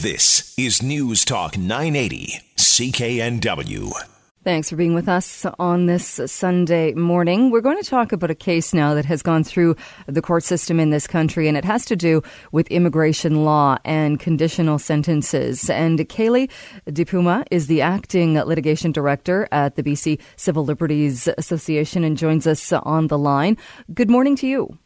This is News Talk 980, CKNW. Thanks for being with us on this Sunday morning. We're going to talk about a case now that has gone through the court system in this country, and it has to do with immigration law and conditional sentences. And Caily DiPuma is the acting litigation director at the BC Civil Liberties Association and joins us on the line. Good morning to you.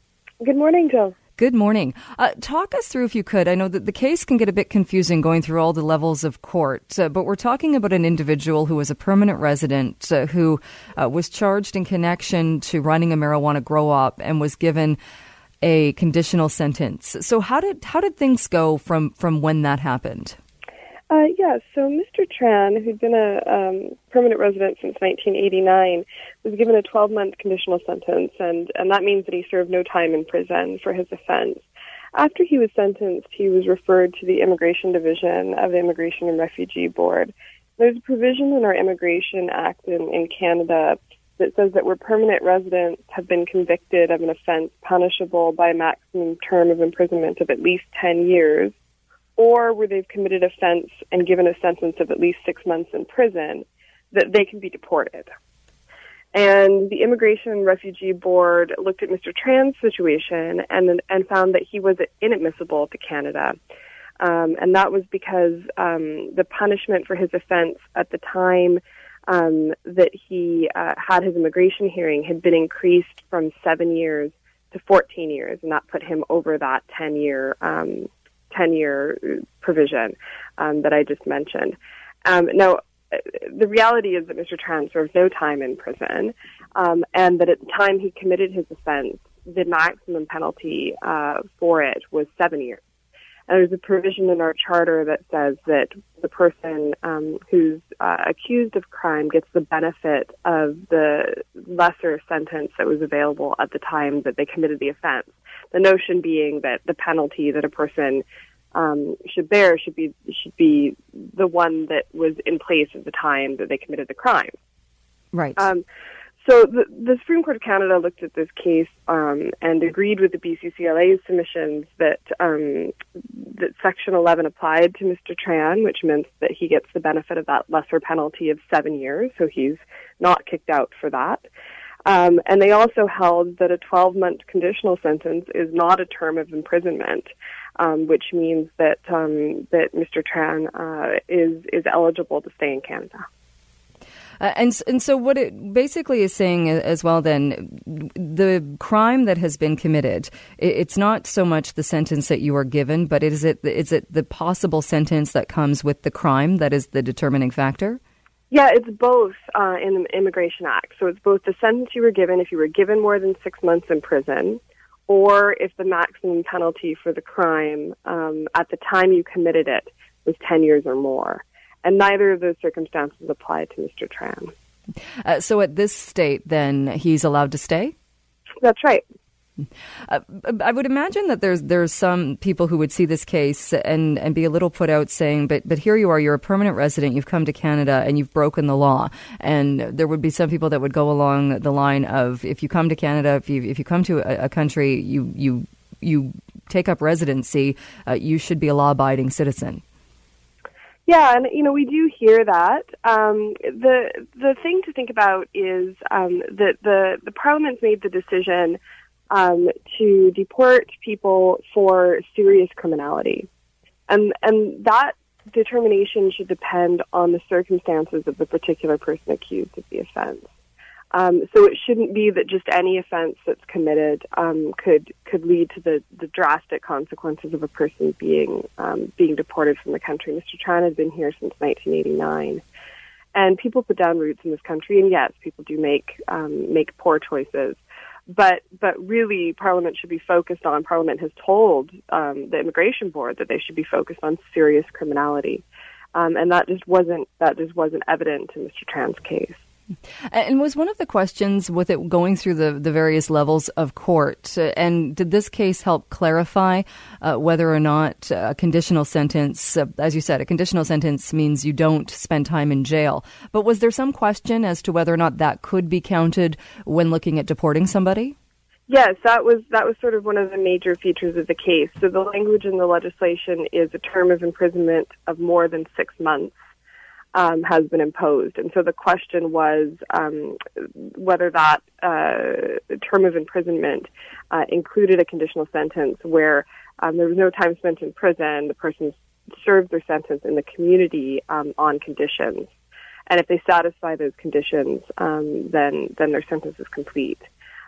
Good morning, Joe. Good morning. Uh, talk us through, if you could. I know that the case can get a bit confusing going through all the levels of court, uh, but we're talking about an individual who was a permanent resident uh, who uh, was charged in connection to running a marijuana grow op and was given a conditional sentence. So, how did how did things go from from when that happened? Uh, yeah, so Mr. Tran, who'd been a um, permanent resident since 1989, was given a 12 month conditional sentence, and, and that means that he served no time in prison for his offense. After he was sentenced, he was referred to the Immigration Division of the Immigration and Refugee Board. There's a provision in our Immigration Act in, in Canada that says that where permanent residents have been convicted of an offense punishable by a maximum term of imprisonment of at least 10 years, or where they've committed offense and given a sentence of at least six months in prison, that they can be deported. And the Immigration and Refugee Board looked at Mr. Tran's situation and and found that he was inadmissible to Canada. Um, and that was because um, the punishment for his offense at the time um, that he uh, had his immigration hearing had been increased from seven years to 14 years, and that put him over that 10 year um, 10 year provision um, that I just mentioned. Um, now, the reality is that Mr. Tran served no time in prison, um, and that at the time he committed his offense, the maximum penalty uh, for it was seven years. And there's a provision in our charter that says that the person um, who's uh, accused of crime gets the benefit of the lesser sentence that was available at the time that they committed the offense. The notion being that the penalty that a person um, should bear should be should be the one that was in place at the time that they committed the crime. Right. Um, so the, the, Supreme Court of Canada looked at this case um, and agreed with the BCCLA's submissions that um, that Section 11 applied to Mr. Tran, which meant that he gets the benefit of that lesser penalty of seven years. So he's not kicked out for that. Um, and they also held that a 12 month conditional sentence is not a term of imprisonment, um, which means that um, that Mr. Tran uh, is is eligible to stay in Canada. Uh, and and so what it basically is saying as well then the crime that has been committed it's not so much the sentence that you are given but is it is it the possible sentence that comes with the crime that is the determining factor yeah, it's both uh, in the Immigration Act. So it's both the sentence you were given if you were given more than six months in prison, or if the maximum penalty for the crime um, at the time you committed it was 10 years or more. And neither of those circumstances apply to Mr. Tran. Uh, so at this state, then, he's allowed to stay? That's right. Uh, I would imagine that there's there's some people who would see this case and, and be a little put out, saying, "But but here you are, you're a permanent resident, you've come to Canada, and you've broken the law." And there would be some people that would go along the line of, "If you come to Canada, if you if you come to a, a country, you you you take up residency, uh, you should be a law-abiding citizen." Yeah, and you know we do hear that. Um, the the thing to think about is um, that the the Parliament's made the decision um, to deport people for serious criminality. And, and that determination should depend on the circumstances of the particular person accused of the offense. Um, so it shouldn't be that just any offense that's committed um, could could lead to the, the drastic consequences of a person being um, being deported from the country. Mr. Tran has been here since 1989, and people put down roots in this country. And yes, people do make um, make poor choices but but really Parliament should be focused on. Parliament has told um, the immigration board that they should be focused on serious criminality, um, and that just wasn't that just wasn't evident in Mr. Tran's case. And was one of the questions with it going through the, the various levels of court, uh, and did this case help clarify uh, whether or not a conditional sentence, uh, as you said, a conditional sentence means you don't spend time in jail? But was there some question as to whether or not that could be counted when looking at deporting somebody? Yes, that was that was sort of one of the major features of the case. So the language in the legislation is a term of imprisonment of more than six months um, has been imposed, and so the question was um, whether that uh, term of imprisonment uh, included a conditional sentence where um, there was no time spent in prison. The person served their sentence in the community um, on conditions, and if they satisfy those conditions, um, then then their sentence is complete.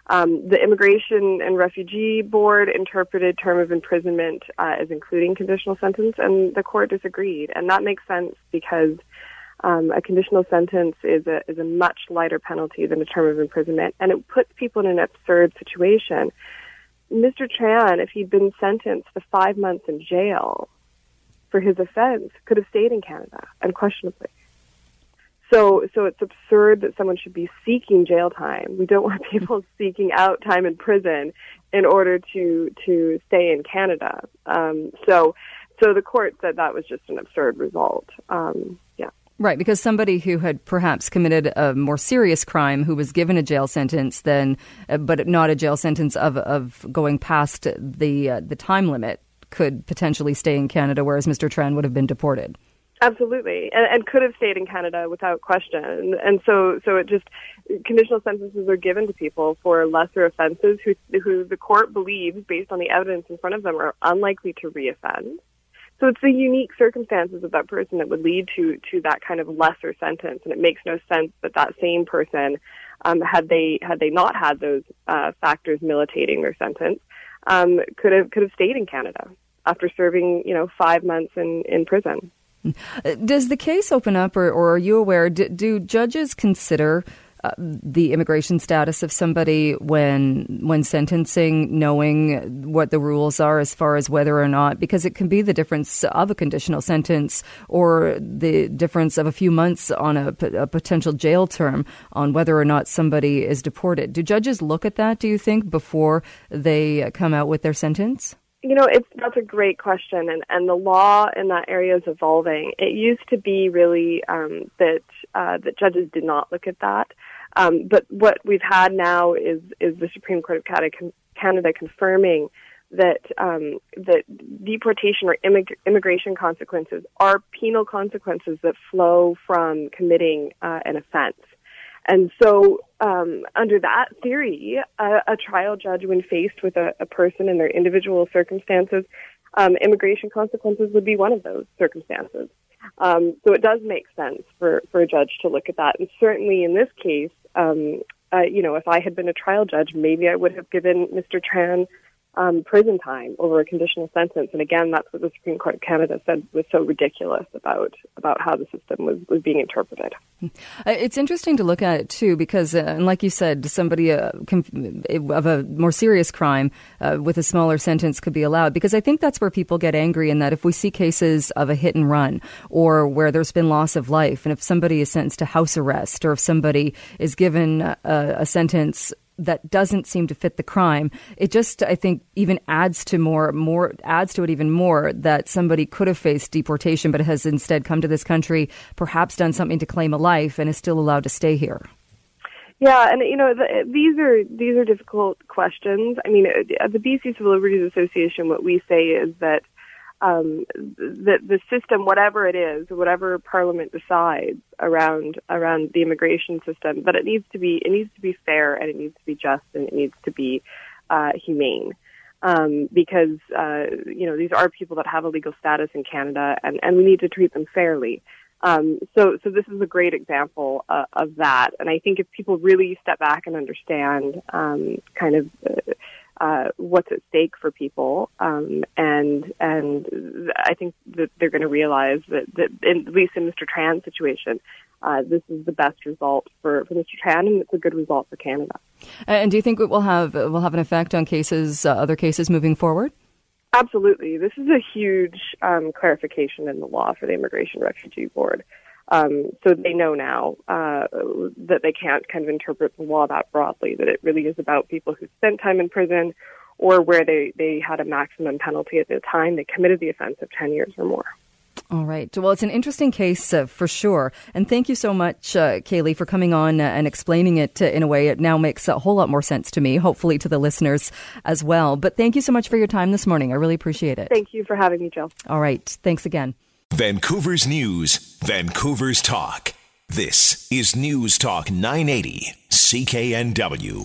Um, the Immigration and Refugee Board interpreted term of imprisonment uh, as including conditional sentence, and the court disagreed. And that makes sense because um, a conditional sentence is a is a much lighter penalty than a term of imprisonment, and it puts people in an absurd situation. Mr. Tran, if he'd been sentenced to five months in jail for his offense, could have stayed in Canada, unquestionably. So, so it's absurd that someone should be seeking jail time. We don't want people seeking out time in prison in order to to stay in Canada. Um, so, so the court said that was just an absurd result. Um, yeah. Right, because somebody who had perhaps committed a more serious crime, who was given a jail sentence, then, uh, but not a jail sentence of of going past the uh, the time limit, could potentially stay in Canada, whereas Mr. Tran would have been deported. Absolutely, and, and could have stayed in Canada without question. And, so, so it just conditional sentences are given to people for lesser offenses who who the court believes, based on the evidence in front of them, are unlikely to reoffend. So it's the unique circumstances of that person that would lead to to that kind of lesser sentence, and it makes no sense that that same person, um, had they had they not had those uh, factors militating their sentence, um, could have could have stayed in Canada after serving you know five months in in prison. Does the case open up, or, or are you aware? Do, do judges consider the immigration status of somebody when when sentencing, knowing what the rules are as far as whether or not, because it can be the difference of a conditional sentence or the difference of a few months on a, a potential jail term on whether or not somebody is deported. Do judges look at that? Do you think before they come out with their sentence? You know, it's that's a great question, and and the law in that area is evolving. It used to be really um, that uh, that judges did not look at that, um, but what we've had now is is the Supreme Court of Canada confirming that um, that deportation or immig- immigration consequences are penal consequences that flow from committing uh, an offense. And so, um, under that theory, a, a, trial judge, when faced with a, a person in their individual circumstances, um, immigration consequences would be one of those circumstances. Um, so it does make sense for, for a judge to look at that. And certainly in this case, um, uh, you know, if I had been a trial judge, maybe I would have given Mr. Tran um, prison time over a conditional sentence. And again, that's what the Supreme Court of Canada said was so ridiculous about about how the system was, was being interpreted. Uh, it's interesting to look at it too, because, uh, and like you said, somebody uh, of a more serious crime uh, with a smaller sentence could be allowed. Because I think that's where people get angry, in that if we see cases of a hit and run or where there's been loss of life, and if somebody is sentenced to house arrest, or if somebody is given a, a sentence that doesn't seem to fit the crime. It just, I think, even adds to more, more adds to it even more that somebody could have faced deportation, but has instead come to this country, perhaps done something to claim a life, and is still allowed to stay here. Yeah, and you know the, these are these are difficult questions. I mean, at the BC Civil Liberties Association, what we say is that um, the the system, whatever it is, whatever Parliament decides around around the immigration system, but it needs to be it needs to be fair and it needs to be just and it needs to be uh, humane. Um, because uh, you know these are people that have a legal status in Canada, and, and we need to treat them fairly. Um, so, so this is a great example uh, of that. And I think if people really step back and understand um, kind of uh, uh, what's at stake for people, um, and and I think that they're going to realize that, that in, at least in Mr. Tran's situation, uh, this is the best result for, for Mr. Tran, and it's a good result for Canada. And do you think it will have will have an effect on cases, uh, other cases moving forward? Absolutely, this is a huge um, clarification in the law for the Immigration Refugee Board. Um, so they know now uh, that they can't kind of interpret the law that broadly, that it really is about people who spent time in prison or where they, they had a maximum penalty at the time they committed the offense of 10 years or more. All right. Well, it's an interesting case uh, for sure. And thank you so much, uh, Caily, for coming on uh, and explaining it uh, in a way it now makes a whole lot more sense to me, hopefully to the listeners as well. But thank you so much for your time this morning. I really appreciate it. Thank you for having me, Jill. All right. Thanks again. Vancouver's News, Vancouver's Talk. This is News Talk 980, CKNW.